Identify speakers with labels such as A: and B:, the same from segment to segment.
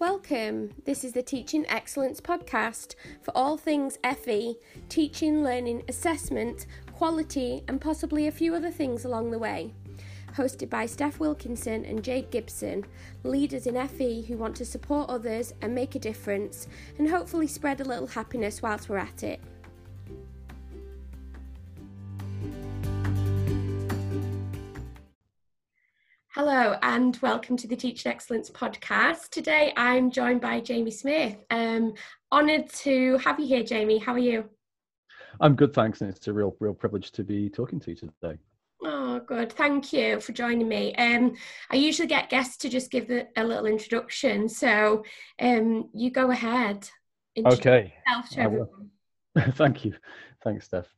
A: Welcome. This is the Teaching Excellence podcast for all things FE, teaching, learning, assessment, quality, and possibly a few other things along the way. Hosted by Steph Wilkinson and Jade Gibson, leaders in FE who want to support others and make a difference, and hopefully spread a little happiness whilst we're at it. And welcome to the Teaching Excellence podcast. Today I'm joined by Jamie Smith. Um, honoured to have you here, Jamie. How are you?
B: I'm good, thanks, and it's a real, real privilege to be talking to you today.
A: Oh, good. Thank you for joining me. Um, I usually get guests to just give a, a little introduction, so um, you go ahead.
B: Okay. Thank you. Thanks, Steph.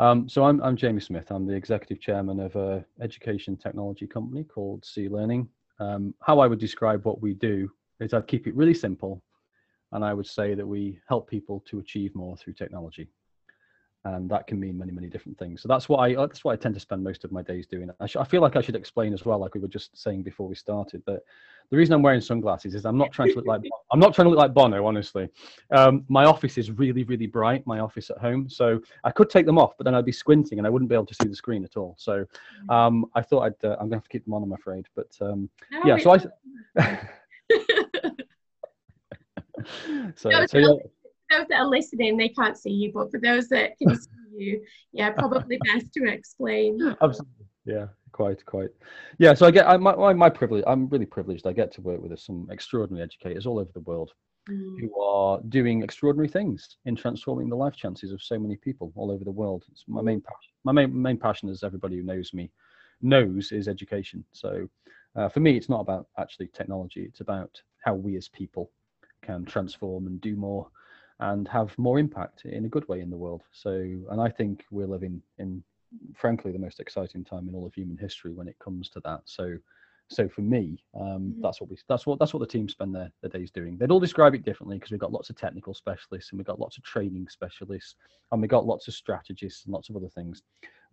B: Um, so I'm, I'm Jamie Smith. I'm the executive chairman of a education technology company called C Learning. Um, how I would describe what we do is I'd keep it really simple, and I would say that we help people to achieve more through technology and that can mean many many different things. So that's what i that's what i tend to spend most of my days doing I, sh- I, feel like i should explain as well like we were just saying before we started that the reason i'm wearing sunglasses is i'm not trying to look like i'm not trying to look like bono honestly. Um, my office is really really bright my office at home. So i could take them off but then i'd be squinting and i wouldn't be able to see the screen at all. So mm. um, i thought i'd uh, i'm gonna have to keep them on i'm afraid but um, no, yeah so i
A: so, so yeah those that are listening, they can't see you, but for those that can see you, yeah, probably best to explain.
B: Absolutely. Yeah, quite, quite. Yeah, so I get I, my, my privilege. I'm really privileged. I get to work with some extraordinary educators all over the world mm. who are doing extraordinary things in transforming the life chances of so many people all over the world. It's my main passion. My main main passion, as everybody who knows me knows, is education. So uh, for me, it's not about actually technology. It's about how we as people can transform and do more and have more impact in a good way in the world. So, and I think we're living in, frankly, the most exciting time in all of human history when it comes to that. So, so for me, um, mm-hmm. that's what we that's what that's what the team spend their, their days doing. They'd all describe it differently because we've got lots of technical specialists and we've got lots of training specialists and we've got lots of strategists and lots of other things.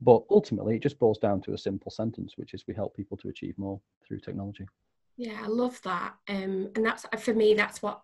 B: But ultimately, it just boils down to a simple sentence, which is we help people to achieve more through technology.
A: Yeah, I love that. Um, and that's for me, that's what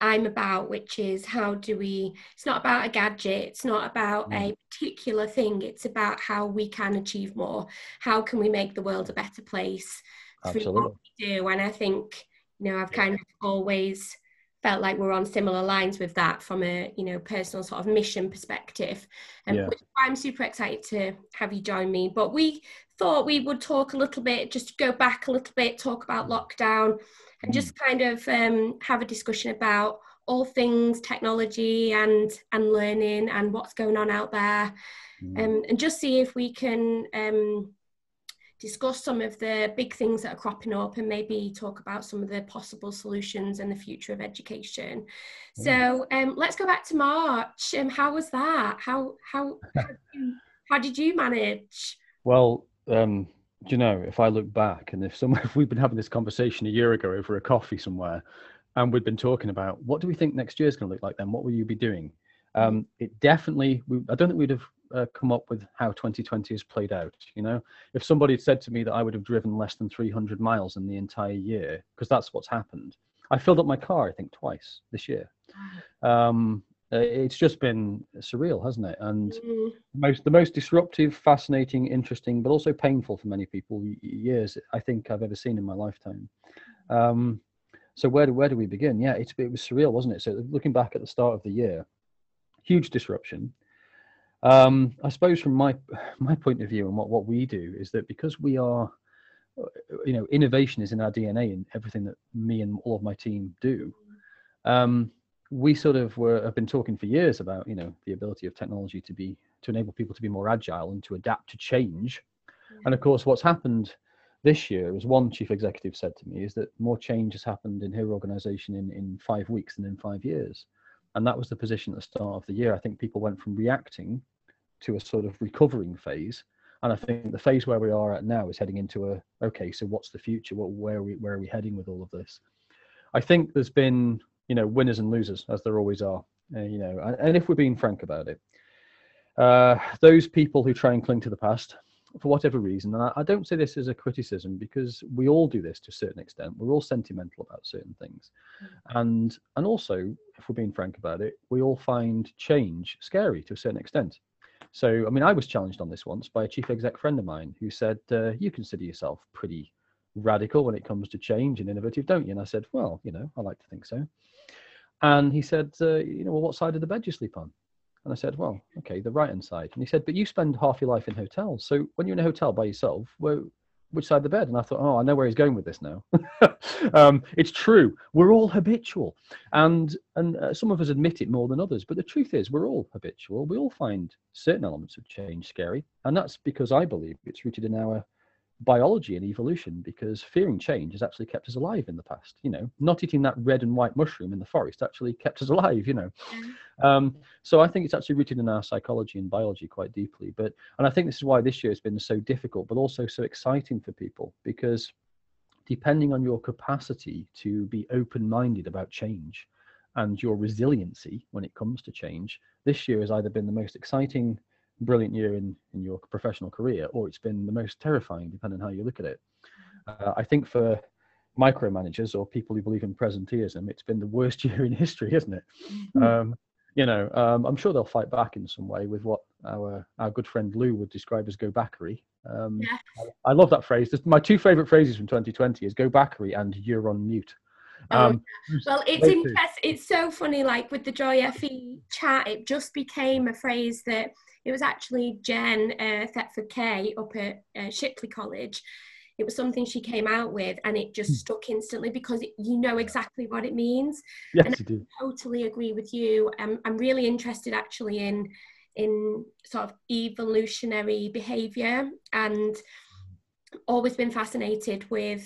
A: I'm about, which is how do we, it's not about a gadget, it's not about mm. a particular thing, it's about how we can achieve more. How can we make the world a better place
B: Absolutely. through what
A: we do? And I think, you know, I've kind of always felt like we're on similar lines with that from a you know personal sort of mission perspective and yeah. i'm super excited to have you join me but we thought we would talk a little bit just go back a little bit talk about lockdown and just kind of um, have a discussion about all things technology and and learning and what's going on out there. Mm. um, and just see if we can um, discuss some of the big things that are cropping up and maybe talk about some of the possible solutions and the future of education. Mm. so um, let's go back to march. Um, how was that? How how how did you, how did you manage?
B: Well um, do you know if i look back and if someone if we've been having this conversation a year ago over a coffee somewhere and we'd been talking about what do we think next year is going to look like then what will you be doing? Um, it definitely we, i don't think we'd have uh, come up with how 2020 has played out you know? If somebody had said to me that i would have driven less than 300 miles in the entire year because that's what's happened i filled up my car i think twice this year. Um, uh, it's just been surreal, hasn't it? And mm. most the most disruptive, fascinating, interesting, but also painful for many people years I think I've ever seen in my lifetime. Um, so where do where do we begin? Yeah, it, it was surreal, wasn't it? So looking back at the start of the year, huge disruption. Um, I suppose from my my point of view and what what we do is that because we are, you know, innovation is in our DNA and everything that me and all of my team do. Um, we sort of were have been talking for years about you know the ability of technology to be to enable people to be more agile and to adapt to change. Yeah. and of course what's happened this year as one chief executive said to me is that more change has happened in her organization in in five weeks than in five years. And that was the position at the start of the year. I think people went from reacting to a sort of recovering phase. And i think the phase where we are at now is heading into a okay so what's the future? What where are we where are we heading with all of this? I think there's been you know winners and losers as there always are uh, you know and, and, if we're being frank about it uh, those people who try and cling to the past for whatever reason, and I, I, don't say this as a criticism because we all do this to a certain extent. We're all sentimental about certain things, mm. and and also, if we're being frank about it, we all find change scary to a certain extent. So, I mean, I was challenged on this once by a chief exec friend of mine who said, uh, "You consider yourself pretty radical when it comes to change and innovative, don't you?" And I said, "Well, you know, I like to think so." And he said, uh, "You know, well, what side of the bed do you sleep on?" And I said, well, okay, the right hand side. And he said, but you spend half your life in hotels. So when you're in a hotel by yourself, well, which side of the bed? And I thought, oh, I know where he's going with this now. um, it's true. We're all habitual. And, and uh, some of us admit it more than others. But the truth is, we're all habitual. We all find certain elements of change scary. And that's because I believe it's rooted in our biology and evolution because fearing change has actually kept us alive in the past you know? Not eating that red and white mushroom in the forest actually kept us alive you know? Um, so i think it's actually rooted in our psychology and biology quite deeply but and i think this is why this year has been so difficult but also so exciting for people because depending on your capacity to be open-minded about change and your resiliency when it comes to change this year has either been the most exciting brilliant year in in your professional career or it's been the most terrifying depending on how you look at it. Uh, i think for micromanagers or people who believe in presenteeism it's been the worst year in history isn't it? Mm-hmm. um, you know um, i'm sure they'll fight back in some way with what our our good friend lou would describe as go backery. Um, yes. I, I, love that phrase. My two favorite phrases from 2020 is go backery and you're on mute
A: Oh, um, well, it's interesting. It's so funny. Like with the Joy FE chat, it just became a phrase that it was actually Jen uh, Thetford Kay up at uh, Shipley College. It was something she came out with, and it just hmm. stuck instantly because it, you know exactly what it means.
B: Yes,
A: and
B: you do.
A: Totally agree with you. I'm, I'm really interested actually in in sort of evolutionary behavior and always been fascinated with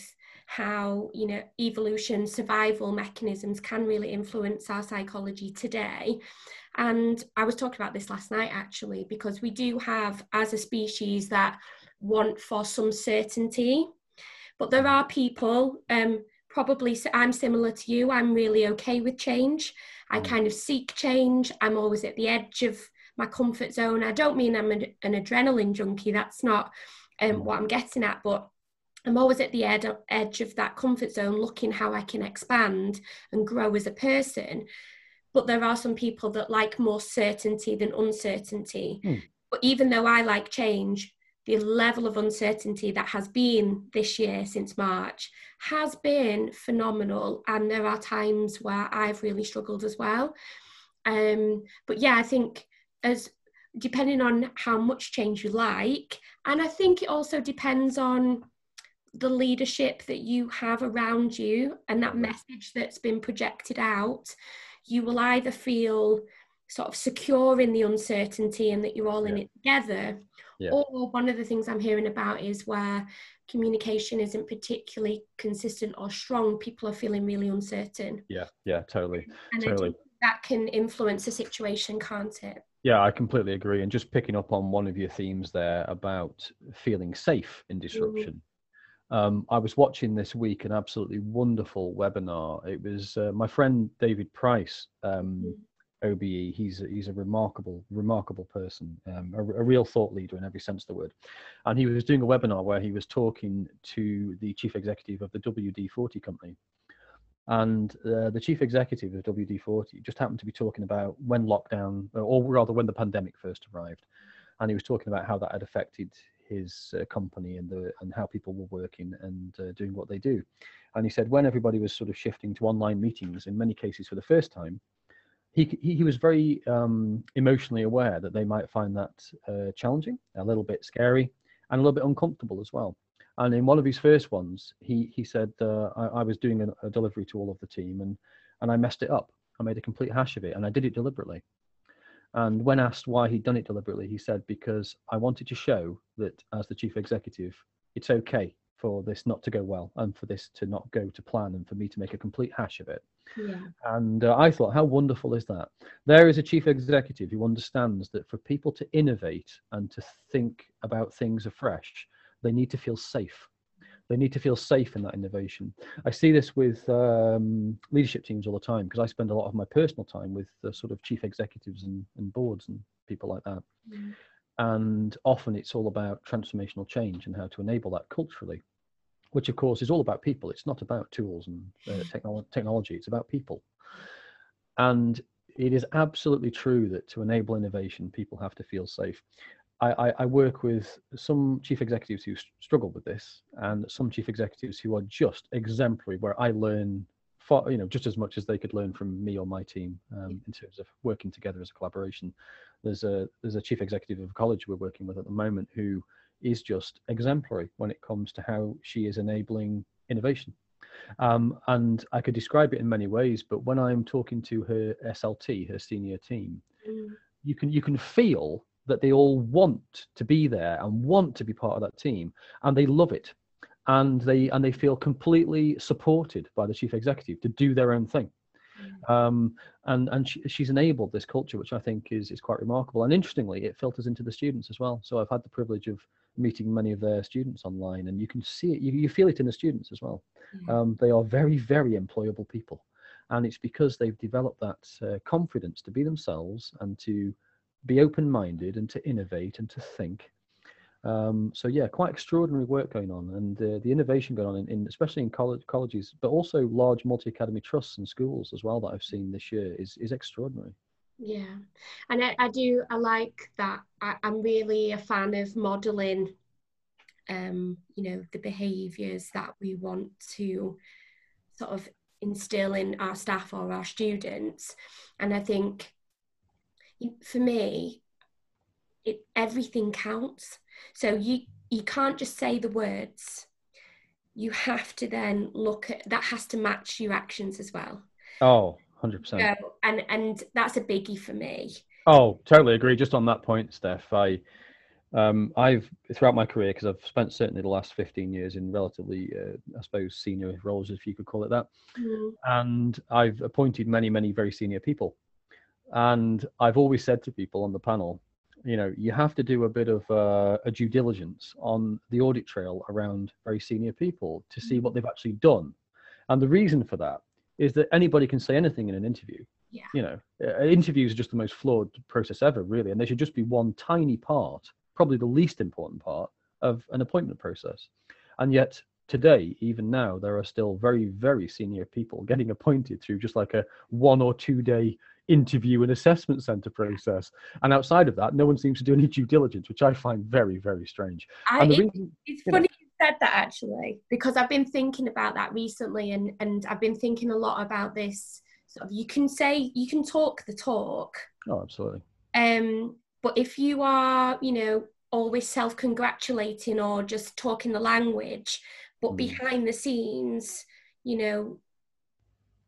A: how you know evolution survival mechanisms can really influence our psychology today and I was talking about this last night actually, because we do have, as a species, that want for some certainty. But there are people, um, probably I'm similar to you, I'm really okay with change. I mm. kind of seek change. I'm always at the edge of my comfort zone. I don't mean I'm an, an adrenaline junkie, that's not um, mm. what I'm getting at, but I'm always at the ed- edge of that comfort zone, looking how I can expand and grow as a person but there are some people that like more certainty than uncertainty. Mm. But even though I like change, the level of uncertainty that has been this year since March has been phenomenal. And there are times where I've really struggled as well. Um, but yeah, I think as depending on how much change you like, and I think it also depends on the leadership that you have around you and that message that's been projected out you will either feel sort of secure in the uncertainty and that you're all yeah. in it together. Yeah. Or one of the things I'm hearing about is where communication isn't particularly consistent or strong, people are feeling really uncertain.
B: Yeah, yeah, totally. And totally.
A: that can influence the situation, can't it?
B: Yeah, I completely agree. And just picking up on one of your themes there about feeling safe in disruption. Mm-hmm. Um, I was watching this week an absolutely wonderful webinar. It was uh, my friend David Price, um, mm. OBE. He's a, he's a remarkable, remarkable person, um, a, a, real thought leader in every sense of the word. And he was doing a webinar where he was talking to the chief executive of the WD-40 company. And uh, the chief executive of WD-40 just happened to be talking about when lockdown, or rather when the pandemic first arrived. And he was talking about how that had affected his uh, company and the and how people were working and uh, doing what they do. And he said when everybody was sort of shifting to online meetings, in many cases for the first time, he he, was very um, emotionally aware that they might find that uh, challenging, a little bit scary, and a little bit uncomfortable as well. And in one of his first ones, he he said uh, I, I, was doing a, a delivery to all of the team and and I messed it up. I made a complete hash of it, and I did it deliberately. And when asked why he'd done it deliberately, he said, Because I wanted to show that as the chief executive, it's okay for this not to go well and for this to not go to plan and for me to make a complete hash of it. Yeah. And uh, I thought, how wonderful is that? There is a chief executive who understands that for people to innovate and to think about things afresh, they need to feel safe they need to feel safe in that innovation. I see this with um, leadership teams all the time because I spend a lot of my personal time with the sort of chief executives and, and boards and people like that. Mm. and often it's all about transformational change and how to enable that culturally, which of course is all about people. It's not about tools and uh, technolo- technology, it's about people. And it is absolutely true that to enable innovation, people have to feel safe. I, I, I work with some chief executives who struggle with this, and some chief executives who are just exemplary, where I learn, far, you know, just as much as they could learn from me or my team um, in terms of working together as a collaboration. There's a there's a chief executive of a college we're working with at the moment who is just exemplary when it comes to how she is enabling innovation. Um, and I could describe it in many ways, but when I'm talking to her SLT, her senior team, mm. you can you can feel that they all want to be there and want to be part of that team, and they love it, and they and they feel completely supported by the chief executive to do their own thing. Mm. Um, and and she, she's enabled this culture, which I think is is quite remarkable. And interestingly, it filters into the students as well. So I've had the privilege of meeting many of their students online, and you can see it, you, you feel it in the students as well. Um, they are very, very employable people. And it's because they've developed that uh, confidence to be themselves and to be open minded and to innovate and to think. Um, so yeah, quite extraordinary work going on, and uh, the innovation going on in, in, especially in college colleges, but also large multi academy trusts and schools as well that I've seen this year is is extraordinary.
A: Yeah, and I, I do I like that. I, I'm really a fan of modelling um, you know, the behaviours that we want to sort of instill in our staff or our students. And I think for me, it, everything counts. So you you can't just say the words. You have to then look at that has to match your actions as well.
B: Oh, 100%. So,
A: and and that's a biggie for me.
B: Oh, totally agree. Just on that point, Steph, I um, I've throughout my career, because I've spent certainly the last 15 years in relatively, uh, I suppose, senior roles, if you could call it that, mm. and I've appointed many, many very senior people. And I've always said to people on the panel, you know, you have to do a bit of uh, a due diligence on the audit trail around very senior people to see what they've actually done. And the reason for that is that anybody can say anything in an interview.
A: Yeah.
B: You know, uh, interviews are just the most flawed process ever, really, and they should just be one tiny part probably the least important part of an appointment process. And yet, today, even now, there are still very, very senior people getting appointed through just like a one or two day interview and assessment center process. And outside of that, no one seems to do any due diligence, which I find very, very strange.
A: I, and the reason, it's funny know, you said that actually, because I've been thinking about that recently and, and I've been thinking a lot about this. Sort of, you can say, you can talk the talk.
B: Oh, absolutely.
A: Um, but if you are, you know, always self congratulating or just talking the language, but mm. behind the scenes, you know,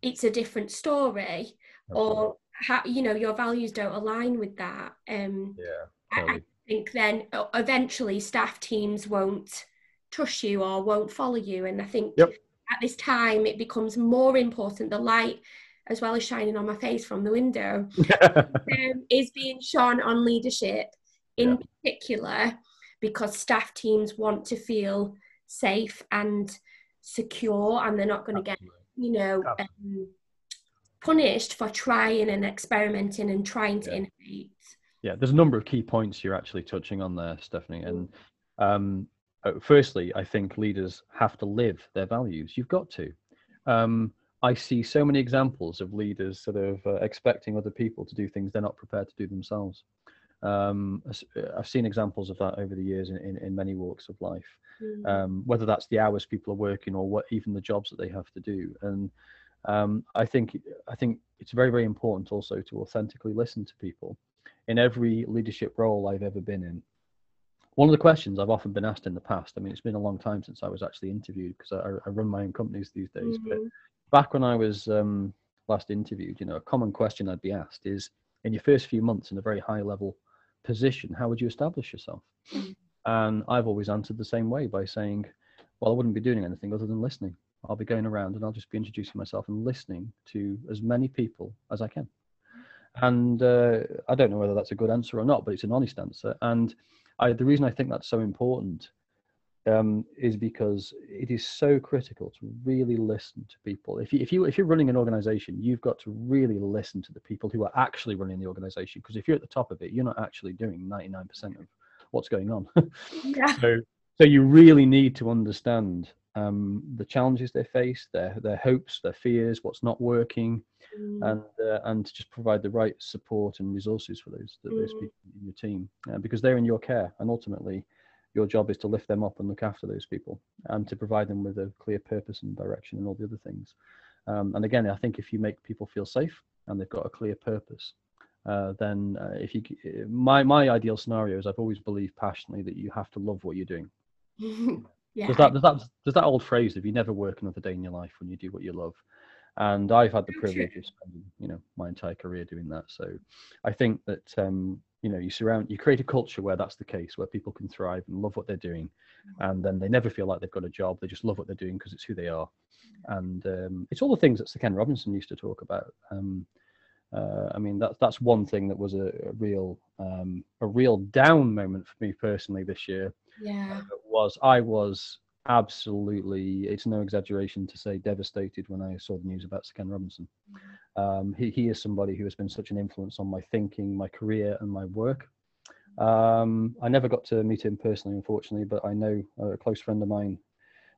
A: it's a different story, or how, you know, your values don't align with that. Um,
B: yeah, totally. I, I
A: think then eventually staff teams won't trust you or won't follow you. And I think
B: yep.
A: at this time, it becomes more important the light as well as shining on my face from the window, um, is being shone on leadership in particular because staff teams want to feel safe and secure and they're not going to get, you know, um, punished for trying and experimenting and trying to yeah. innovate.
B: Yeah, there's a number of key points you're actually touching on there, Stephanie. And um, uh, firstly, I think leaders have to live their values. You've got to. Um, I see so many examples of leaders sort of uh, expecting other people to do things they're not prepared to do themselves. Um, uh, I've seen examples of that over the years in, in, in many walks of life, mm. um, whether that's the hours people are working or what even the jobs that they have to do. And um, I think I think it's very very important also to authentically listen to people. In every leadership role I've ever been in, one of the questions I've often been asked in the past. I mean, it's been a long time since I was actually interviewed because I, I, run my own companies these days. Mm-hmm. But back when I was um, last interviewed, you know, a common question I'd be asked is, in your first few months in a very high level position, how would you establish yourself? Mm. And I've always answered the same way by saying, well, I wouldn't be doing anything other than listening. I'll be going around and I'll just be introducing myself and listening to as many people as I can. And uh, I don't know whether that's a good answer or not, but it's an honest answer. And I, the reason I think that's so important um, is because it is so critical to really listen to people. If you, if you if you're running an organization, you've got to really listen to the people who are actually running the organization. Because if you're at the top of it, you're not actually doing 99% of what's going on yeah. so so you really need to understand um, the challenges they face their their hopes their fears what's not working mm. and uh, and to just provide the right support and resources for those those mm. people in your team uh, because they're in your care and ultimately your job is to lift them up and look after those people and to provide them with a clear purpose and direction and all the other things um, and again, I think if you make people feel safe and they've got a clear purpose, uh, then uh, if you my my ideal scenario is I've always believed passionately that you have to love what you're doing. yeah. There's that, there's that there's that old phrase of you never work another day in your life when you do what you love. And I've had the privilege of spending, you know, my entire career doing that. So I think that um, you know, you surround you create a culture where that's the case, where people can thrive and love what they're doing. Mm. And then they never feel like they've got a job. They just love what they're doing because it's who they are and um, it's all the things that Sir Ken Robinson used to talk about. Um, uh, I mean, that's that's one thing that was a, a real um, a real down moment for me personally this year.
A: Yeah, uh,
B: was I was absolutely it's no exaggeration to say devastated when I saw the news about Sir Ken Robinson. Mm-hmm. Um, he he is somebody who has been such an influence on my thinking, my career, and my work. Um, I never got to meet him personally, unfortunately, but I know a close friend of mine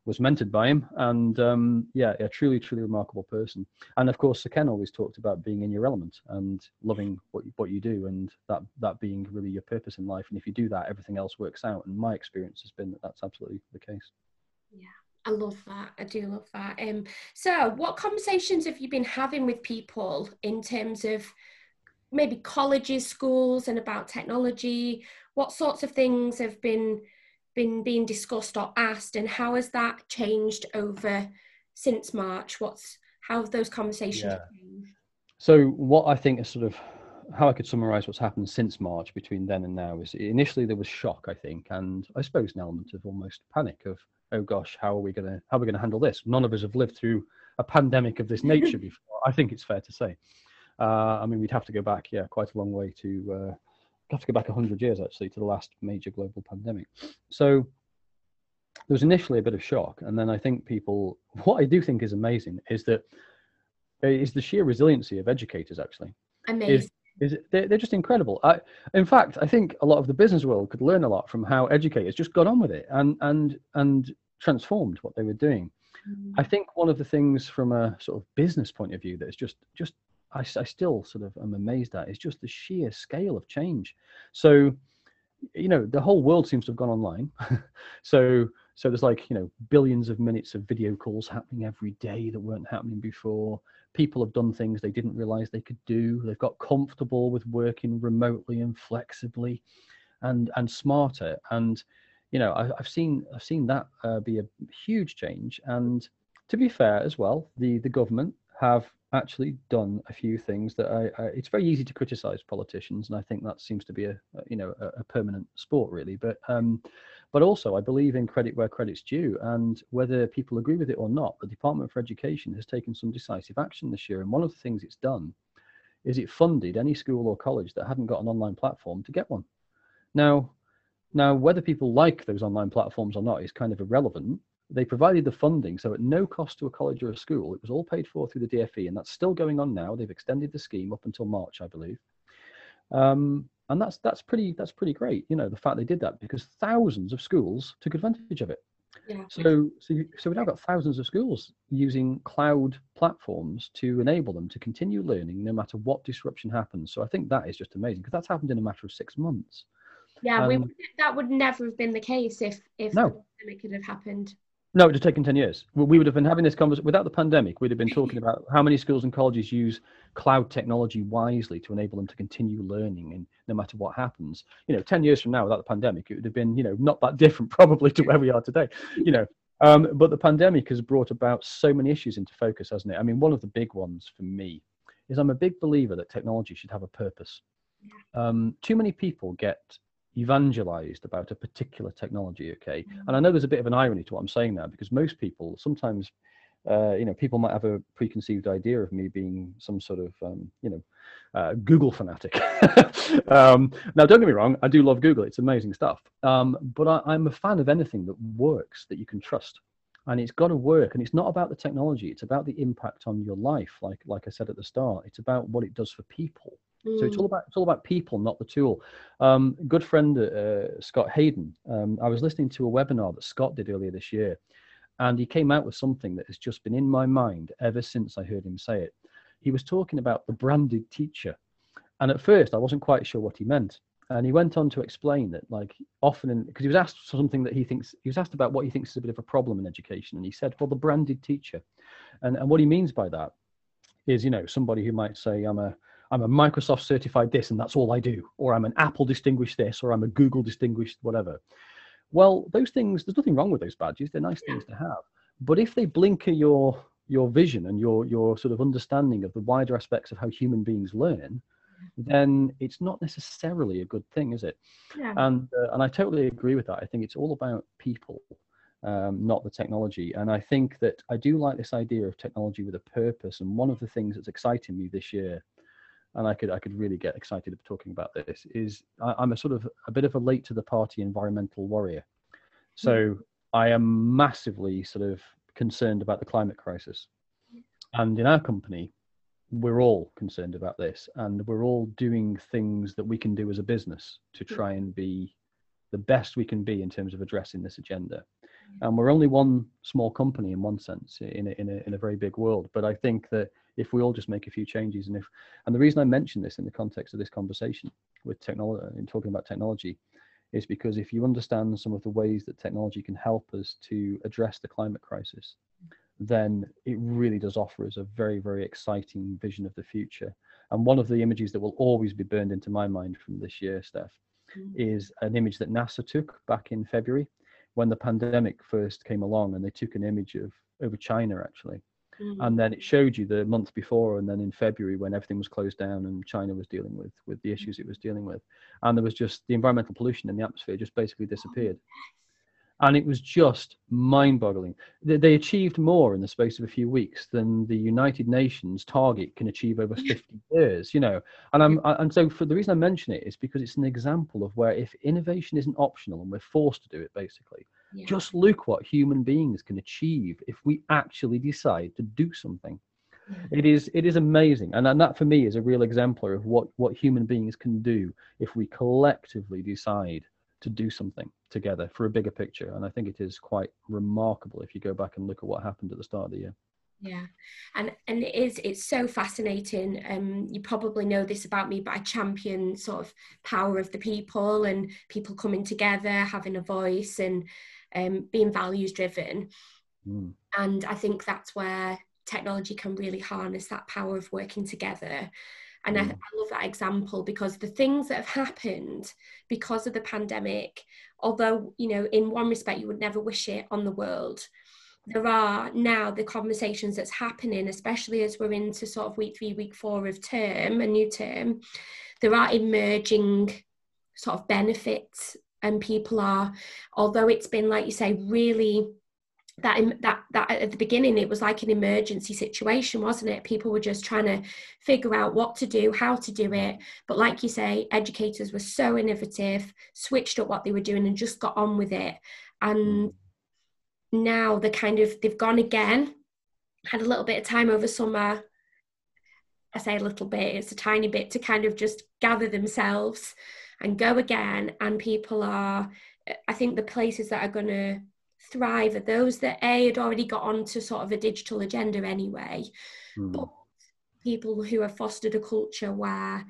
B: was mentored by him, and um, yeah, a truly, truly remarkable person. And of course, Sir Ken always talked about being in your element and loving what what you do, and that that being really your purpose in life. And if you do that, everything else works out. And my experience has been that that's absolutely the case.
A: Yeah. I love that. I do love that. Um, so, what conversations have you been having with people in terms of maybe colleges, schools, and about technology? What sorts of things have been been being discussed or asked and how has that changed over since march? What's how have those conversations yeah. changed?
B: So what i think is sort of how i could summarize what's happened since march between then and now is initially there was shock i think and i suppose an element of almost panic of oh gosh how are we going to how are we going to handle this? None of us have lived through a pandemic of this nature before i think it's fair to say. Uh, i mean we'd have to go back yeah quite a long way to uh, have to go back 100 years actually to the last major global pandemic. So there was initially a bit of shock. And then I think people, what I do think is amazing is that is the sheer resiliency of educators actually.
A: Amazing.
B: Is, is they're, they're just incredible. I, in fact, I think a lot of the business world could learn a lot from how educators just got on with it and and and transformed what they were doing. Mm. I think one of the things from a sort of business point of view that is just just I, I still sort of am amazed at is just the sheer scale of change. So, you know, the whole world seems to have gone online. so, so there's like you know billions of minutes of video calls happening every day that weren't happening before. People have done things they didn't realize they could do. They've got comfortable with working remotely and flexibly, and and smarter. And you know, I, have seen I've seen that uh, be a huge change. And to be fair as well, the the government have actually done a few things that I, I, it's very easy to criticize politicians and i think that seems to be a, a you know a, a, permanent sport really. But um but also i believe in credit where credit's due and whether people agree with it or not the department for education has taken some decisive action this year and one of the things it's done is it funded any school or college that hadn't got an online platform to get one. Now now whether people like those online platforms or not is kind of irrelevant they provided the funding, so at no cost to a college or a school, it was all paid for through the DFE, and that's still going on now. They've extended the scheme up until March, I believe. Um, and that's that's pretty that's pretty great, you know, the fact they did that because thousands of schools took advantage of it. Yeah. So, so, so we've now got thousands of schools using cloud platforms to enable them to continue learning no matter what disruption happens. So I think that is just amazing because that's happened in a matter of six months.
A: Yeah, um, we, that would never have been the case if if no. the pandemic had have happened.
B: No, it would have taken 10 years. We would have been having this conversation without the pandemic. We'd have been talking about how many schools and colleges use cloud technology wisely to enable them to continue learning and no matter what happens. You know, 10 years from now without the pandemic, it would have been, you know, not that different probably to where we are today, you know. Um, but the pandemic has brought about so many issues into focus, hasn't it? I mean, one of the big ones for me is I'm a big believer that technology should have a purpose. Um, too many people get evangelized about a particular technology okay? Mm. and i know there's a bit of an irony to what i'm saying now because most people sometimes uh, you know people might have a preconceived idea of me being some sort of um, you know uh, google fanatic. Um, now don't get me wrong i do love google it's amazing stuff. Um, but I, i'm a fan of anything that works that you can trust. And it's got to work and it's not about the technology it's about the impact on your life like like i said at the start. It's about what it does for people Mm. So it's all about it's all about people, not the tool. Um, good friend uh, Scott Hayden. Um, I was listening to a webinar that Scott did earlier this year, and he came out with something that has just been in my mind ever since I heard him say it. He was talking about the branded teacher, and at first I wasn't quite sure what he meant. And he went on to explain that, like, often, because he was asked something that he thinks, he was asked about what he thinks is a bit of a problem in education. And he said, well, the branded teacher. And, and what he means by that is, you know, somebody who might say, I'm a, I'm a Microsoft certified this and that's all I do, or I'm an Apple distinguished this, or I'm a Google distinguished whatever. Well, those things, there's nothing wrong with those badges. They're nice things to have. But if they blinker your your vision and your your sort of understanding of the wider aspects of how human beings learn, then it's not necessarily a good thing, is it? Yeah. And uh, and I totally agree with that. I think it's all about people, um, not the technology. And I think that I do like this idea of technology with a purpose. And one of the things that's exciting me this year, and I could I could really get excited about talking about this, is I, I'm a sort of a bit of a late to the party environmental warrior. So mm. I am massively sort of concerned about the climate crisis. And in our company, we're all concerned about this and we're all doing things that we can do as a business to try and be the best we can be in terms of addressing this agenda and we're only one small company in one sense in a, in a, in a very big world but i think that if we all just make a few changes and if and the reason i mention this in the context of this conversation with technology in talking about technology is because if you understand some of the ways that technology can help us to address the climate crisis then it really does offer us a very, very exciting vision of the future. And one of the images that will always be burned into my mind from this year, Steph, mm. is an image that NASA took back in February when the pandemic first came along, and they took an image of over China actually. Mm. And then it showed you the month before, and then in February when everything was closed down and China was dealing with with the issues it was dealing with, and there was just the environmental pollution in the atmosphere just basically disappeared and it was just mind-boggling. They achieved more in the space of a few weeks than the United Nations target can achieve over 50 years. You know, and I'm and so for the reason I mention it is because it's an example of where if innovation isn't optional and we're forced to do it, basically, yeah. just look what human beings can achieve if we actually decide to do something. It is it is amazing, and, and that for me is a real exemplar of what what human beings can do if we collectively decide to do something together for a bigger picture. And I think it is quite remarkable if you go back and look at what happened at the start of the year.
A: Yeah, and and it is it's so fascinating. Um, you probably know this about me, but I champion sort of power of the people and people coming together, having a voice, and um, being values driven. Mm. And I think that's where technology can really harness that power of working together and mm. I, I love that example because the things that have happened because of the pandemic, although, you know, in one respect, you would never wish it on the world, there are now the conversations that's happening, especially as we're into sort of week three, week four of term, a new term, there are emerging sort of benefits and people are, although it's been, like you say, really that that that at the beginning it was like an emergency situation wasn't it? People were just trying to figure out what to do how to do it. But like you say educators were so innovative switched up what they were doing and just got on with it. And mm. now the kind of they've gone again had a little bit of time over summer. I say a little bit it's a tiny bit to kind of just gather themselves and go again and people are i think the places that are going to thrive are those that a had already got onto sort of a digital agenda anyway mm. but people who have fostered a culture where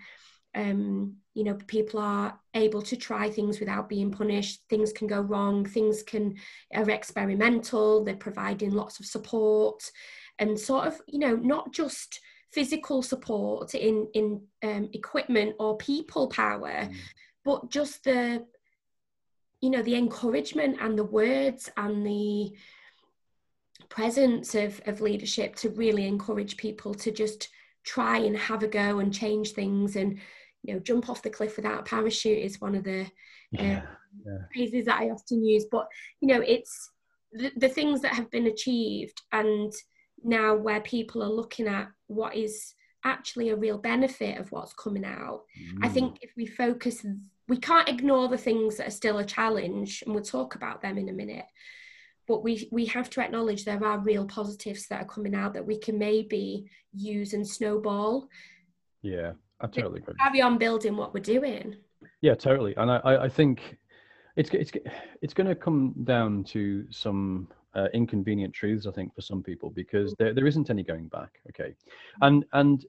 A: um, you know people are able to try things without being punished things can go wrong things can are experimental they're providing lots of support and sort of you know not just physical support in in um, equipment or people power mm. but just the you know the encouragement and the words and the presence of, of leadership to really encourage people to just try and have a go and change things and you know jump off the cliff without a parachute is one of the yeah, uh, yeah. phrases that i often use but you know it's the, the things that have been achieved and now where people are looking at what is actually a real benefit of what's coming out mm. i think if we focus we can't ignore the things that are still a challenge and we'll talk about them in a minute but we we have to acknowledge there are real positives that are coming out that we can maybe use and snowball
B: yeah I totally agree.
A: Carry on building what we're doing.
B: Yeah, totally. And I, I think it's it's it's going to come down to some uh, inconvenient truths, I think, for some people because there, there isn't any going back. Okay, and and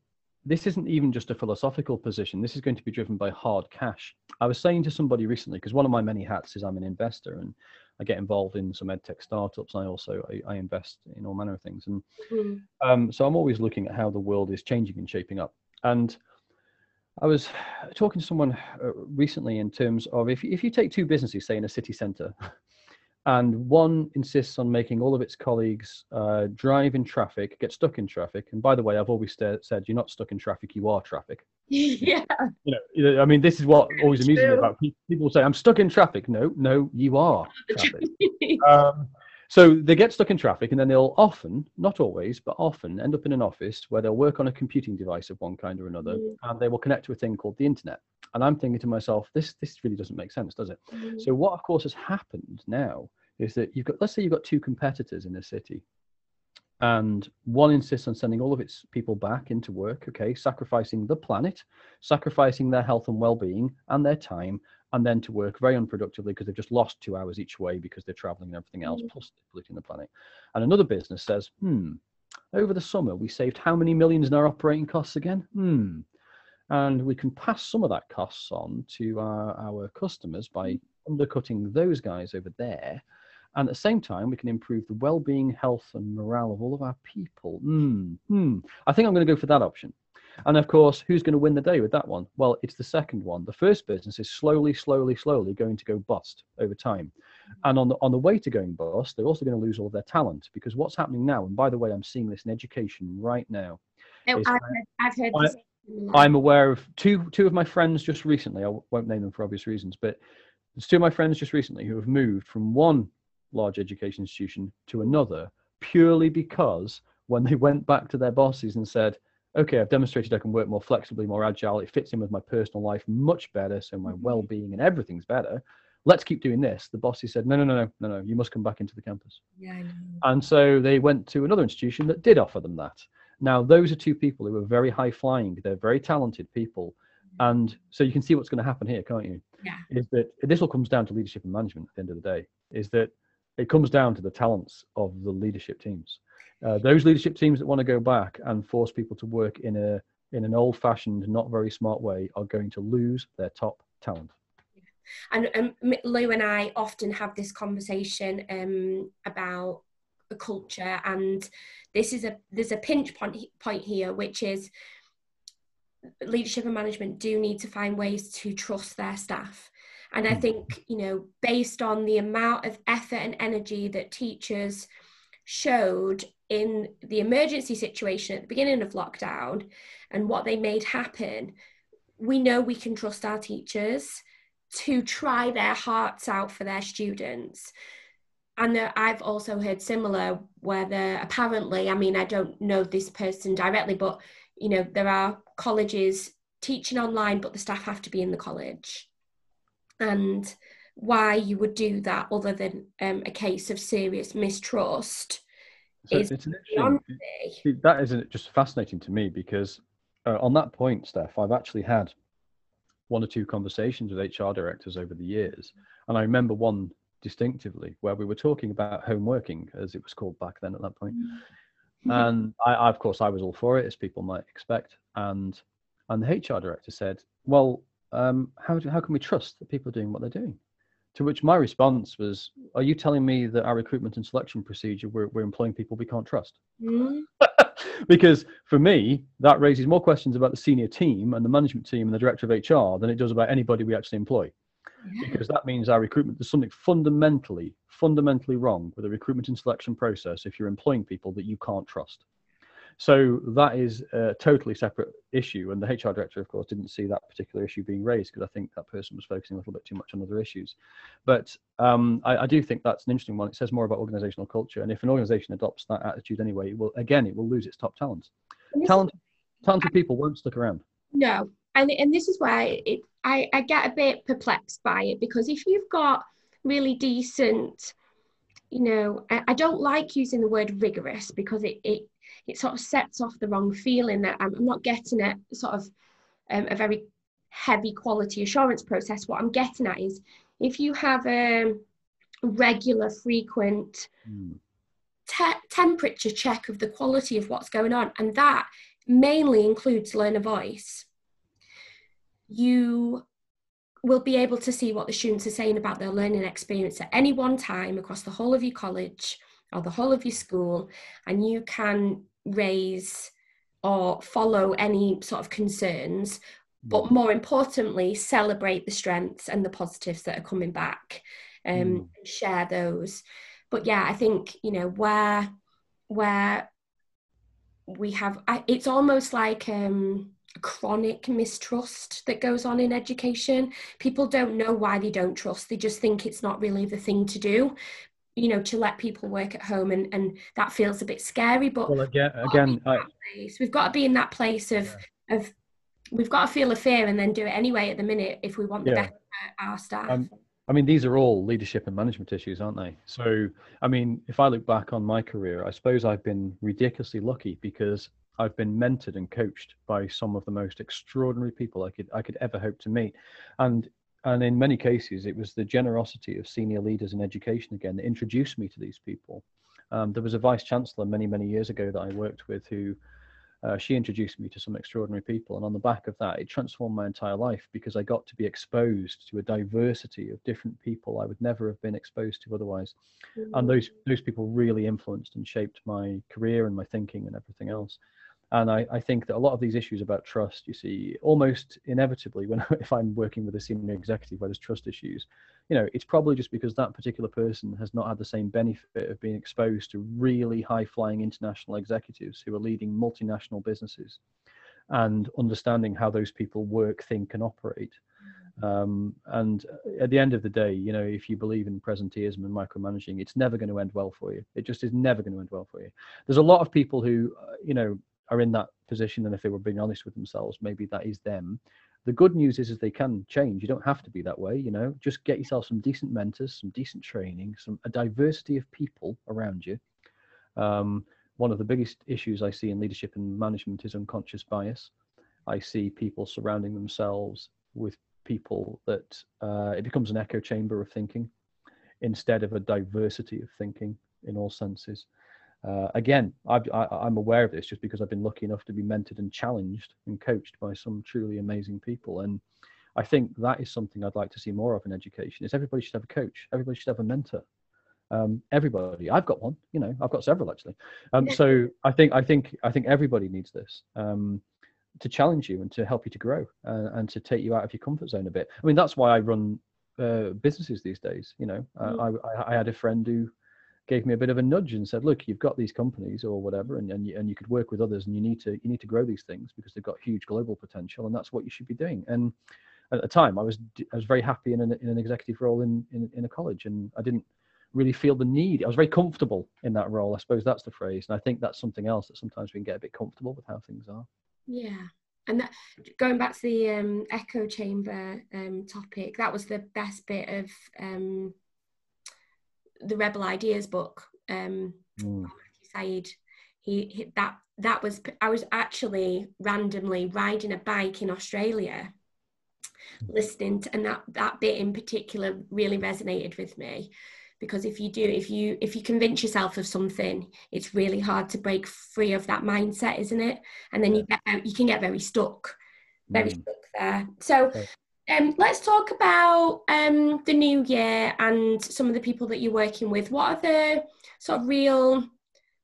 B: this isn't even just a philosophical position. This is going to be driven by hard cash. I was saying to somebody recently because one of my many hats is I'm an investor and I get involved in some edtech startups. I also I, I invest in all manner of things, and mm. um, so I'm always looking at how the world is changing and shaping up. And I was talking to someone uh, recently in terms of if if you take two businesses, say in a city centre, and one insists on making all of its colleagues uh, drive in traffic, get stuck in traffic. And by the way, I've always st- said you're not stuck in traffic, you are traffic.
A: Yeah.
B: You know, I mean, this is what always amuses me about people. People say, I'm stuck in traffic. No, no, you are traffic. um, so they get stuck in traffic and then they'll often, not always, but often end up in an office where they'll work on a computing device of one kind or another mm. and they will connect to a thing called the internet. And I'm thinking to myself, this this really doesn't make sense, does it? Mm. So what of course has happened now is that you've got let's say you've got two competitors in a city and one insists on sending all of its people back into work okay sacrificing the planet sacrificing their health and well-being and their time and then to work very unproductively because they've just lost two hours each way because they're traveling and everything else, mm. plus polluting the planet. And another business says, hmm, over the summer we saved how many millions in our operating costs again? Hmm. And we can pass some of that costs on to our, our customers by mm. undercutting those guys over there. And at the same time, we can improve the well-being, health, and morale of all of our people. Hmm. Hmm. I think I'm going to go for that option. And of course, who's going to win the day with that one? Well, it's the second one. The first business is slowly, slowly, slowly going to go bust over time. And on the on the way to going bust, they're also going to lose all of their talent because what's happening now, and by the way, I'm seeing this in education right now.
A: Oh, I've, heard, I've heard
B: I, I'm aware of two two of my friends just recently. I won't name them for obvious reasons, but there's two of my friends just recently who have moved from one large education institution to another purely because when they went back to their bosses and said, okay, I've demonstrated I can work more flexibly, more agile. It fits in with my personal life much better. So my mm-hmm. well-being and everything's better. Let's keep doing this. The bosses said, no, no, no, no, no, no. You must come back into the campus.
A: Yeah, I know.
B: And so they went to another institution that did offer them that. Now, those are two people who are very high flying. They're very talented people. Mm-hmm. And so you can see what's going to happen here, can't you?
A: Yeah.
B: Is that this all comes down to leadership and management at the end of the day, is that it comes down to the talents of the leadership teams. Uh, those leadership teams that want to go back and force people to work in a in an old-fashioned, not very smart way are going to lose their top talent.
A: And um, Lou and I often have this conversation um, about a culture, and this is a there's a pinch point point here, which is leadership and management do need to find ways to trust their staff. And I hmm. think, you know, based on the amount of effort and energy that teachers showed in the emergency situation at the beginning of lockdown and what they made happen, we know we can trust our teachers to try their hearts out for their students. And I've also heard similar where there apparently, I mean, I don't know this person directly, but you know, there are colleges teaching online, but the staff have to be in the college. And why you would do that other than um, a case of serious mistrust
B: so is it's an that isn't just fascinating to me because uh, on that point steph i've actually had one or two conversations with hr directors over the years and i remember one distinctively where we were talking about home working as it was called back then at that point. Mm-hmm. and I, of course i was all for it as people might expect and and the hr director said well um, how, do, how can we trust that people are doing what they're doing to which my response was, Are you telling me that our recruitment and selection procedure, we're, we're employing people we can't trust? Mm. because for me, that raises more questions about the senior team and the management team and the director of HR than it does about anybody we actually employ. Yeah. Because that means our recruitment, there's something fundamentally, fundamentally wrong with the recruitment and selection process if you're employing people that you can't trust. So that is a totally separate issue. And the HR director, of course, didn't see that particular issue being raised because I think that person was focusing a little bit too much on other issues. But um, I, I, do think that's an interesting one. It says more about organizational culture. And if an organization adopts that attitude anyway, it will, again, it will lose its top talent. Talent, talented people won't stick around.
A: No. And, and this is why it, I, I get a bit perplexed by it because if you've got really decent, you know, I, I don't like using the word rigorous because it, it it sort of sets off the wrong feeling that I'm, I'm not getting it sort of um, a very heavy quality assurance process. What I'm getting at is if you have a regular, frequent mm. te- temperature check of the quality of what's going on, and that mainly includes learner voice, you will be able to see what the students are saying about their learning experience at any one time across the whole of your college or the whole of your school, and you can raise or follow any sort of concerns, but mm. more importantly, celebrate the strengths and the positives that are coming back um, mm. share those. But yeah, I think, you know, where where we have it's almost like um chronic mistrust that goes on in education. People don't know why they don't trust. They just think it's not really the thing to do you know to let people work at home and and that feels a bit scary but
B: well again again I,
A: we've got to be in that place of yeah. of we've got to feel a fear and then do it anyway at the minute if we want the yeah. best for our staff um,
B: i mean these are all leadership and management issues aren't they so i mean if i look back on my career i suppose i've been ridiculously lucky because I've been mentored and coached by some of the most extraordinary people I could I could ever hope to meet, and and in many cases, it was the generosity of senior leaders in education again that introduced me to these people. Um, there was a vice chancellor many, many years ago that I worked with who uh, she introduced me to some extraordinary people. And on the back of that, it transformed my entire life because I got to be exposed to a diversity of different people I would never have been exposed to otherwise. Mm-hmm. And those, those people really influenced and shaped my career and my thinking and everything else. And I, I, think that a lot of these issues about trust, you see, almost inevitably, when if I'm working with a senior executive where there's trust issues, you know, it's probably just because that particular person has not had the same benefit of being exposed to really high-flying international executives who are leading multinational businesses, and understanding how those people work, think, and operate. Um, and at the end of the day, you know, if you believe in presenteeism and micromanaging, it's never going to end well for you. It just is never going to end well for you. There's a lot of people who, uh, you know, are in that position and if they were being honest with themselves maybe that is them. The good news is, is they can change. You don't have to be that way you know. Just get yourself some decent mentors some decent training some a diversity of people around you. Um, one of the biggest issues i see in leadership and management is unconscious bias. I see people surrounding themselves with people that uh, it becomes an echo chamber of thinking instead of a diversity of thinking in all senses uh, again, I, am aware of this just because I've been lucky enough to be mentored and challenged and coached by some truly amazing people. And I think that is something I'd like to see more of in education. Is everybody should have a coach. Everybody should have a mentor. Um, everybody. I've got one. You know, I've got several actually. Um, so I think I think I think everybody needs this um, to challenge you and to help you to grow uh, and to take you out of your comfort zone a bit. I mean, that's why I run uh, businesses these days. You know, uh, mm. I, I had a friend who gave me a bit of a nudge and said, "Look, you've got these companies or whatever, and and you, and you could work with others, and you need to you need to grow these things because they've got huge global potential, and that's what you should be doing." And at the time, I was I was very happy in an in an executive role in in, in a college, and I didn't really feel the need. I was very comfortable in that role. I suppose that's the phrase, and I think that's something else that sometimes we can get a bit comfortable with how things are.
A: Yeah. And that, going back to the um, echo chamber um, topic, that was the best bit of um, the Rebel Ideas book. Um, mm. Said he, he that that was I was actually randomly riding a bike in Australia, listening to, and that that bit in particular really resonated with me because if you do if you if you convince yourself of something it's really hard to break free of that mindset isn't it and then you get you can get very stuck very mm. stuck there so okay. Um, let's talk about um, the new year and some of the people that you're working with. What are the sort of real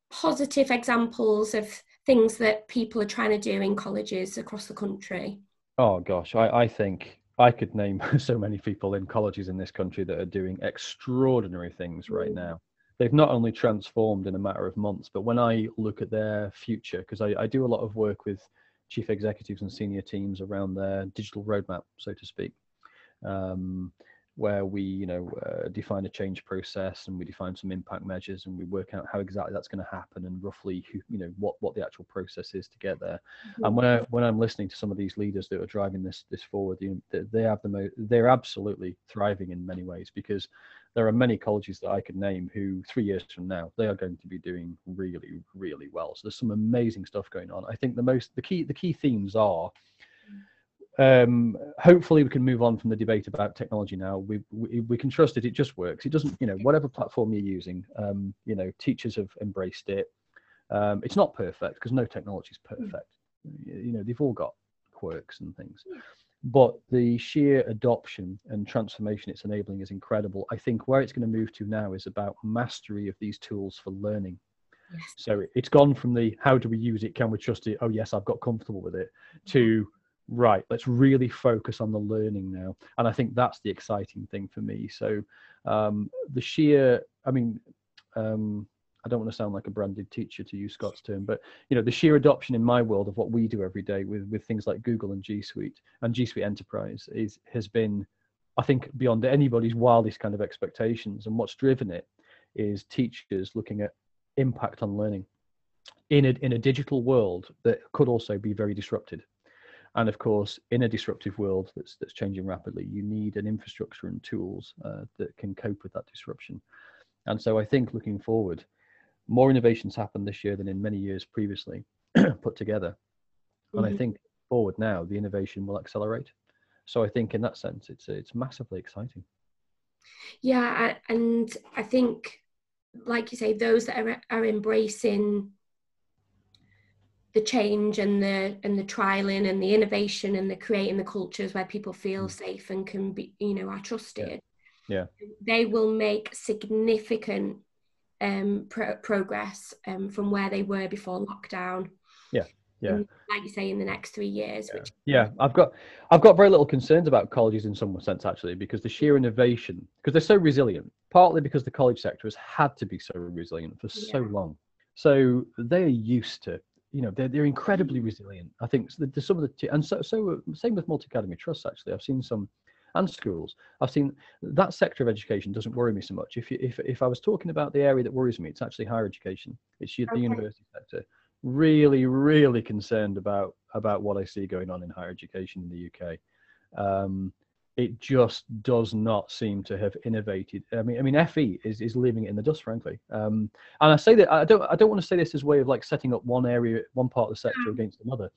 A: positive examples of things that people are trying to do in colleges across the country?
B: Oh gosh, I, I think I could name so many people in colleges in this country that are doing extraordinary things right mm. now. They've not only transformed in a matter of months, but when I look at their future, because I, I do a lot of work with chief executives and senior teams around their digital roadmap, so to speak, um, where we, you know, uh, define a change process and we define some impact measures and we work out how exactly that's going to happen and roughly, who, you know, what what the actual process is to get there. Mm-hmm. And when I when I'm listening to some of these leaders that are driving this this forward, you know, they have the most, they're absolutely thriving in many ways because there are many colleges that I could name who three years from now they are going to be doing really, really well. So there's some amazing stuff going on. I think the most the key the key themes are um, hopefully we can move on from the debate about technology now. We, we, we can trust it; it just works. It doesn't, you know, whatever platform you're using. Um, you know, teachers have embraced it. Um, it's not perfect because no technology is perfect. You know, they've all got quirks and things, but the sheer adoption and transformation it's enabling is incredible. I think where it's going to move to now is about mastery of these tools for learning. Yes. So it's gone from the how do we use it, can we trust it? Oh yes, I've got comfortable with it. To right, let's really focus on the learning now. And I think that's the exciting thing for me. So um, the sheer, I mean, um, I don't want to sound like a branded teacher to use Scott's term, but you know, the sheer adoption in my world of what we do every day with with things like Google and G Suite and G Suite Enterprise is has been, I think, beyond anybody's wildest kind of expectations. And what's driven it is teachers looking at impact on learning in a in a digital world that could also be very disrupted. And of course, in a disruptive world that's that's changing rapidly, you need an infrastructure and tools uh, that can cope with that disruption. And so, I think looking forward, more innovations happened this year than in many years previously put together. And mm-hmm. I think forward now, the innovation will accelerate. So I think in that sense, it's it's massively exciting.
A: Yeah, and I think, like you say, those that are, are embracing the change and the and the trialing and the innovation and the creating the cultures where people feel mm. safe and can be you know are trusted
B: yeah,
A: yeah. they will make significant um pro- progress um from where they were before lockdown.
B: Yeah yeah.
A: Like you say in the next three years
B: yeah.
A: which
B: yeah i've got i've got very little concerns about colleges in some sense actually because the sheer innovation because they're so resilient partly because the college sector has had to be so resilient for yeah. so long. So they're used to you know they're, they're incredibly resilient. I think there's some of the and so so same with multi academy trusts actually. I've seen some and schools i've seen that sector of education doesn't worry me so much if you, if if i was talking about the area that worries me it's actually higher education it's the okay. university sector really really concerned about about what i see going on in higher education in the uk um, it just does not seem to have innovated. I mean, I mean, FE is, is leaving it in the dust, frankly. Um, and I say that I don't I don't want to say this as a way of like setting up one area, one part of the sector mm. against another.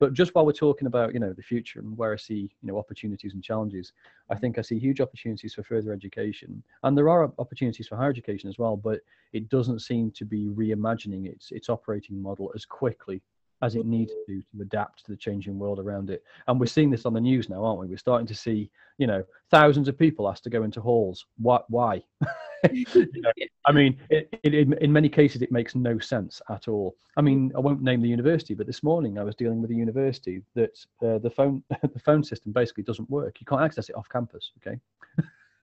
B: But just while we're talking about you know the future and where I see you know opportunities and challenges, I think I see huge opportunities for further education, and there are opportunities for higher education as well. But it doesn't seem to be reimagining its its operating model as quickly as it needs to to adapt to the changing world around it. And we're seeing this on the news now, aren't we? We're starting to see, you know, thousands of people asked to go into halls. Why? Why? you know, I mean, it, it, in many cases, it makes no sense at all. I mean, I won't name the university, but this morning I was dealing with a university that uh, the phone the phone system basically doesn't work. You can't access it off campus. Okay.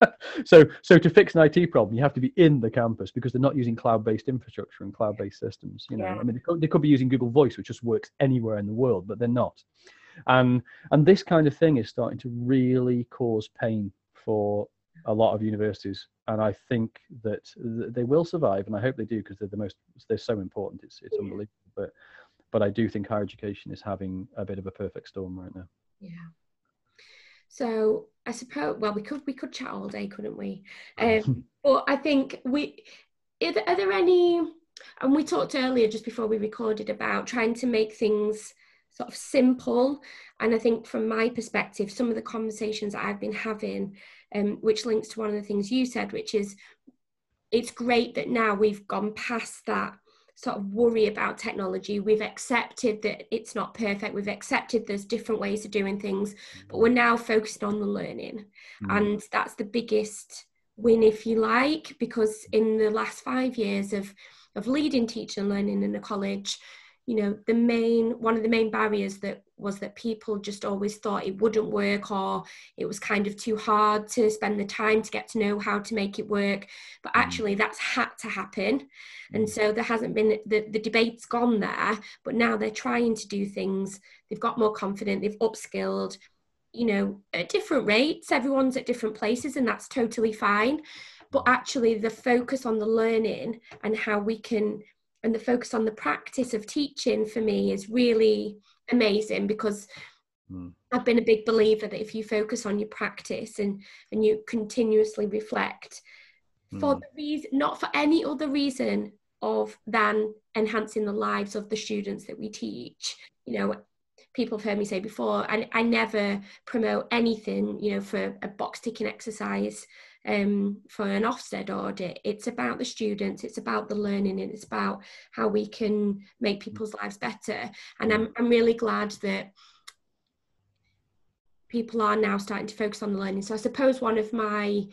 B: so so to fix an IT problem, you have to be in the campus because they're not using cloud-based infrastructure and cloud-based systems. You know, yeah. I mean, they could, they could be using Google Voice, which just works anywhere in the world, but they're not. And and this kind of thing is starting to really cause pain for a lot of universities, and I think that they will survive, and I hope they do because they're the most they're so important. It's it's unbelievable, but but I do think higher education is having a bit of a perfect storm right now.
A: Yeah. So I suppose well we could we could chat all day, couldn't we? Um, but I think we are there, are there any and we talked earlier just before we recorded about trying to make things sort of simple and i think from my perspective some of the conversations that i've been having um, which links to one of the things you said which is it's great that now we've gone past that sort of worry about technology. We've accepted that it's not perfect. We've accepted there's different ways of doing things, but we're now focused on the learning. Mm. And that's the biggest win, if you like, because in the last five years of, of leading teaching and learning in a college, you know the main one of the main barriers that was that people just always thought it wouldn't work or it was kind of too hard to spend the time to get to know how to make it work. But mm. actually that's had to happen. And mm. so there hasn't been the, the debate's gone there but now they're trying to do things. They've got more confident. They've upskilled you know at different rates. Everyone's at different places and that's totally fine. But actually the focus on the learning and how we can and the focus on the practice of teaching for me is really amazing because mm. I've been a big believer that if you focus on your practice and and you continuously reflect mm. for the reason not for any other reason of than enhancing the lives of the students that we teach you know people have heard me say before, I, I never promote anything, you know, for a box ticking exercise um, for an Ofsted audit. It's about the students, it's about the learning, and it's about how we can make people's lives better. And I'm, I'm really glad that people are now starting to focus on the learning. So I suppose one of my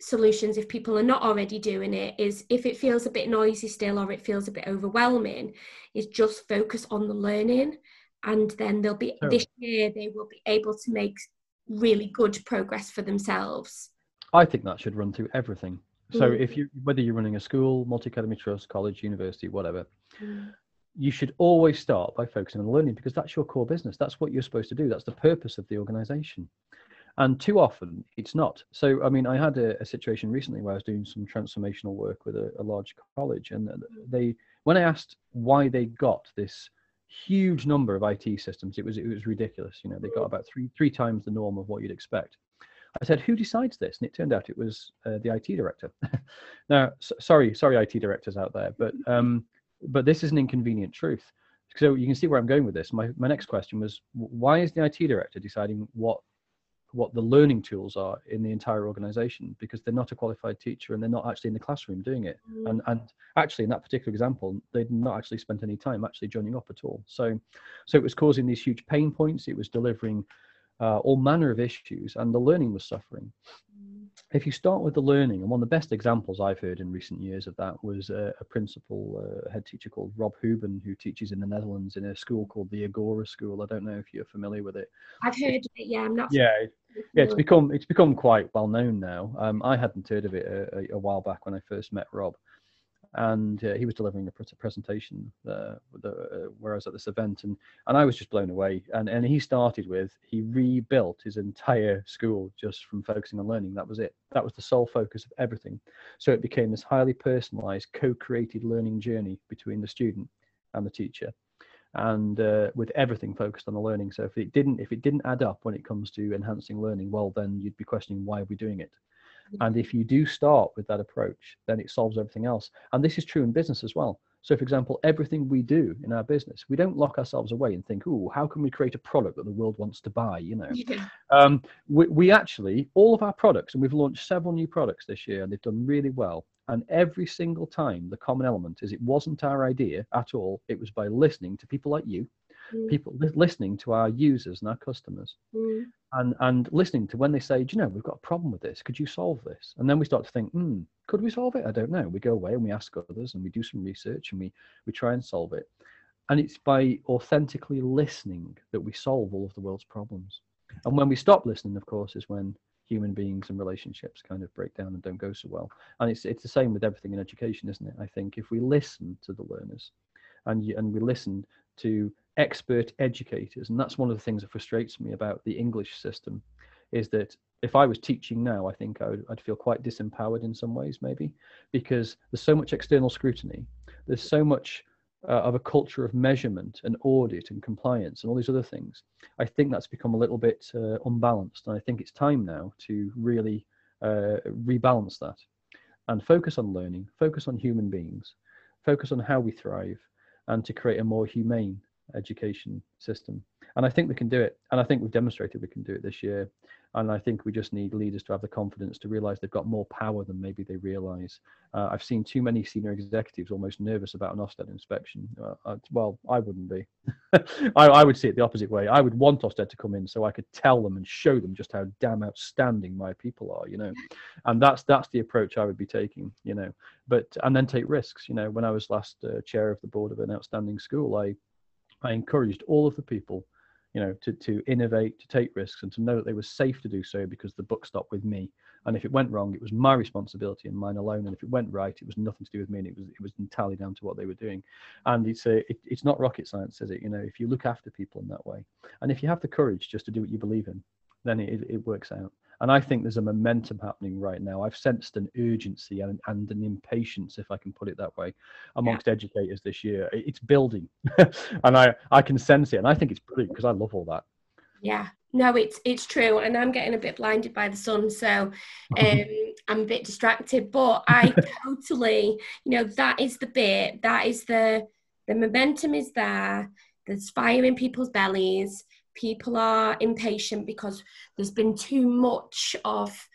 A: solutions if people are not already doing it is if it feels a bit noisy still or it feels a bit overwhelming is just focus on the learning and then they'll be this year they will be able to make really good progress for themselves
B: i think that should run through everything. So mm. if you whether you're running a school multi academy trust college university whatever mm. you should always start by focusing on learning because that's your core business. That's what you're supposed to do. That's the purpose of the organization. And too often it's not. So i mean i had a, a situation recently where i was doing some transformational work with a, a, large college and they when i asked why they got this huge number of it systems it was it was ridiculous. You know they got about three three times the norm of what you'd expect i said who decides this? And it turned out it was uh, the it director. Now so, sorry sorry it directors out there but um but this is an inconvenient truth. So you can see where i'm going with this. My, my next question was why is the it director deciding what what the learning tools are in the entire organization? Because they're not a qualified teacher and they're not actually in the classroom doing it. Mm. and and actually in that particular example they'd not actually spent any time actually joining up at all. So so it was causing these huge pain points. It was delivering uh, all manner of issues and the learning was suffering if you start with the learning, and one of the best examples I've heard in recent years of that was a, a principal uh, head teacher called Rob Houben, who teaches in the Netherlands in a school called the Agora School. I don't know if you're familiar with it.
A: I've heard of it. Yeah, I'm not.
B: Yeah, yeah, it's become it's become quite well known now. Um, I hadn't heard of it a, a, while back when I first met Rob and uh, he was delivering a presentation uh, the, uh, where I was at this event, and and I was just blown away. And and he started with he rebuilt his entire school just from focusing on learning. That was it. That was the sole focus of everything. So it became this highly personalized, co-created learning journey between the student and the teacher, and uh, with everything focused on the learning. So if it didn't if it didn't add up when it comes to enhancing learning, well then you'd be questioning why are we doing it. And if you do start with that approach, then it solves everything else. And this is true in business as well. So, for example, everything we do in our business, we don't lock ourselves away and think, "Oh, how can we create a product that the world wants to buy?" You know, yeah. um, we, we actually all of our products, and we've launched several new products this year, and they've done really well. And every single time, the common element is it wasn't our idea at all. It was by listening to people like you, mm. people li- listening to our users and our customers, mm. and and listening to when they say, Do you know, we've got a problem with this. Could you solve this? And then we start to think, hmm, could we solve it? I don't know. We go away and we ask others and we do some research and we we try and solve it. And it's by authentically listening that we solve all of the world's problems. And when we stop listening, of course, is when human beings and relationships kind of break down and don't go so well. And it's it's the same with everything in education, isn't it? I think if we listen to the learners, and you, and we listen to expert educators and that's one of the things that frustrates me about the english system is that if i was teaching now i think I would, i'd feel quite disempowered in some ways maybe because there's so much external scrutiny. There's so much uh, of a culture of measurement and audit and compliance and all these other things. I think that's become a little bit uh, unbalanced and i think it's time now to really uh, rebalance that. And focus on learning focus on human beings focus on how we thrive and to create a more humane education system. And I think we can do it. And I think we've demonstrated we can do it this year. And I think we just need leaders to have the confidence to realize they've got more power than maybe they realize. Uh, I've seen too many senior executives almost nervous about an Ofsted inspection. Uh, I, well, I wouldn't be. I, I, would see it the opposite way. I would want Ofsted to come in so I could tell them and show them just how damn outstanding my people are, you know. And that's that's the approach I would be taking, you know. But and then take risks. You know, when I was last uh, chair of the board of an outstanding school, I I encouraged all of the people, you know, to, to innovate, to take risks, and to know that they were safe to do so because the book stopped with me. And if it went wrong, it was my responsibility and mine alone. And if it went right, it was nothing to do with me, and it was it was entirely down to what they were doing. And it's a it, it's not rocket science, is it? You know, if you look after people in that way, and if you have the courage just to do what you believe in, then it, it works out. And I think there's a momentum happening right now. I've sensed an urgency and, and an impatience, if I can put it that way, amongst yeah. educators this year. It's building, and I I can sense it, and I think it's brilliant because I love all that.
A: Yeah, no, it's it's true, and I'm getting a bit blinded by the sun, so um, I'm a bit distracted. But I totally, you know, that is the bit. That is the the momentum is there there's fire in people's bellies people are impatient because there's been too much of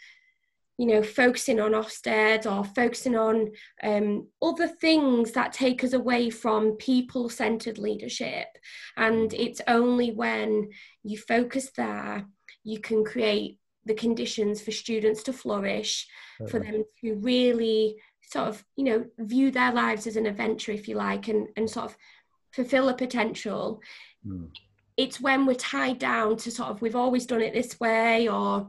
A: you know focusing on Ofsted or focusing on um, other things that take us away from people centered leadership and it's only when you focus there you can create the conditions for students to flourish okay. for them to really sort of you know view their lives as an adventure if you like and and sort of fulfill a potential mm. It's when we're tied down to sort of we've always done it this way or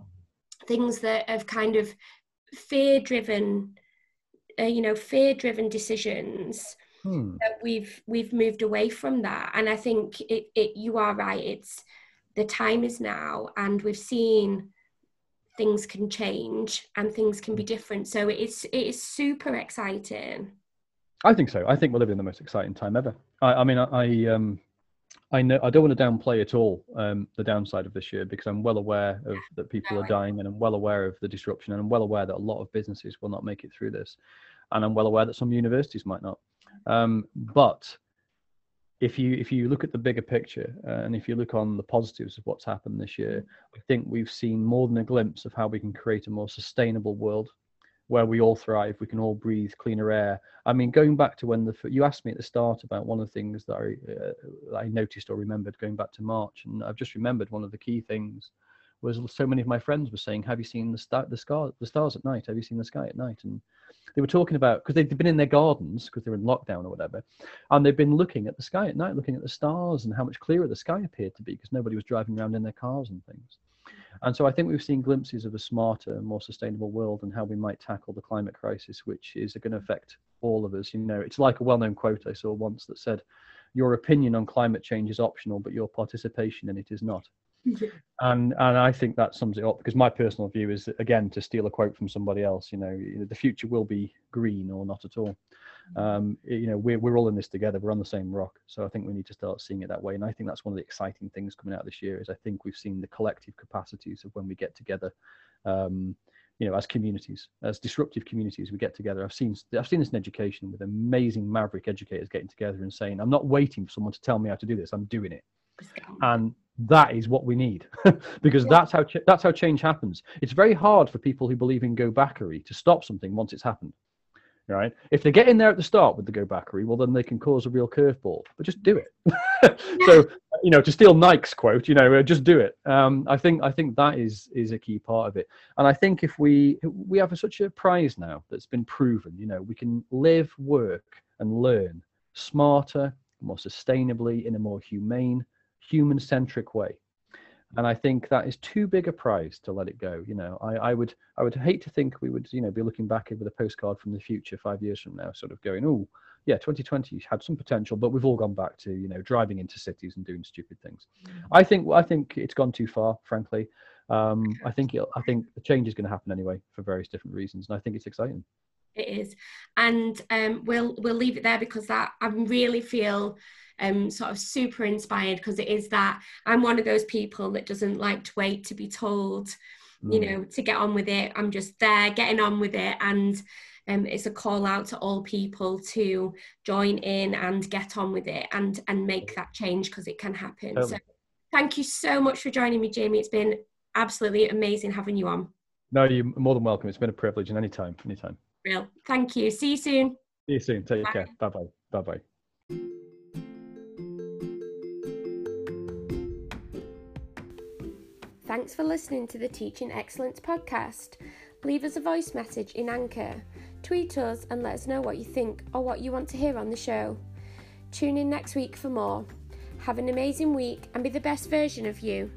A: things that have kind of fear driven uh, you know fear driven decisions hmm. that we've we've moved away from that. And i think it, it you are right it's the time is now and we've seen things can change and things can be hmm. different. So it's it is super exciting.
B: I think so. I think we're living in the most exciting time ever. I, I mean I, I um I know I don't want to downplay at all um, the downside of this year because I'm well aware of that people are dying and I'm well aware of the disruption and I'm well aware that a lot of businesses will not make it through this, and I'm well aware that some universities might not. Um, but if you if you look at the bigger picture uh, and if you look on the positives of what's happened this year, I think we've seen more than a glimpse of how we can create a more sustainable world where we all thrive. We can all breathe cleaner air. I mean, going back to when the you asked me at the start about one of the things that I, uh, I noticed or remembered going back to March, and I've just remembered one of the key things was so many of my friends were saying, "Have you seen the star, the scar, the stars at night? Have you seen the sky at night?" And they were talking about because they've been in their gardens because they're in lockdown or whatever, and they've been looking at the sky at night, looking at the stars and how much clearer the sky appeared to be because nobody was driving around in their cars and things. And so I think we've seen glimpses of a smarter, more sustainable world and how we might tackle the climate crisis, which is going to affect all of us. You know, it's like a well-known quote I saw once that said, "Your opinion on climate change is optional, but your participation in it is not." and and I think that sums it up because my personal view is again to steal a quote from somebody else. You know, the future will be green or not at all um, you know we're, we're all in this together. We're on the same rock. So i think we need to start seeing it that way. And i think that's one of the exciting things coming out this year is i think we've seen the collective capacities of when we get together um, you know as communities as disruptive communities we get together. I've seen i've seen this in education with amazing maverick educators getting together and saying i'm not waiting for someone to tell me how to do this. I'm doing it. And that is what we need because yeah. that's how ch- that's how change happens. It's very hard for people who believe in go backery to stop something once it's happened right? If they get in there at the start with the go backery, well, then they can cause a real curveball. But just do it. so, you know, to steal Nike's quote, you know, uh, just do it. Um, I think I think that is is a key part of it. And I think if we we have a, such a prize now that's been proven, you know, we can live, work, and learn smarter, more sustainably, in a more humane, human-centric way and I think that is too big a prize to let it go. You know, I, I would I would hate to think we would you know be looking back with a postcard from the future five years from now, sort of going, oh yeah, 2020 had some potential, but we've all gone back to you know driving into cities and doing stupid things. Mm-hmm. I think I think it's gone too far, frankly. Um, I think it, I think the change is going to happen anyway for various different reasons, and I think it's exciting.
A: It is, and um, we'll we'll leave it there because that I really feel um, sort of super inspired because it is that I'm one of those people that doesn't like to wait to be told, mm. you know, to get on with it. I'm just there getting on with it. And um, it's a call out to all people to join in and get on with it and, and make that change because it can happen. Um, so thank you so much for joining me, Jamie. It's been absolutely amazing having you on.
B: No, you're more than welcome. It's been a privilege and anytime, anytime.
A: Real. Thank you. See you soon.
B: See you soon. Take Bye. care. Bye bye. Bye bye.
A: Thanks for listening to the Teaching Excellence podcast. Leave us a voice message in Anchor. Tweet us and let us know what you think or what you want to hear on the show. Tune in next week for more. Have an amazing week and be the best version of you.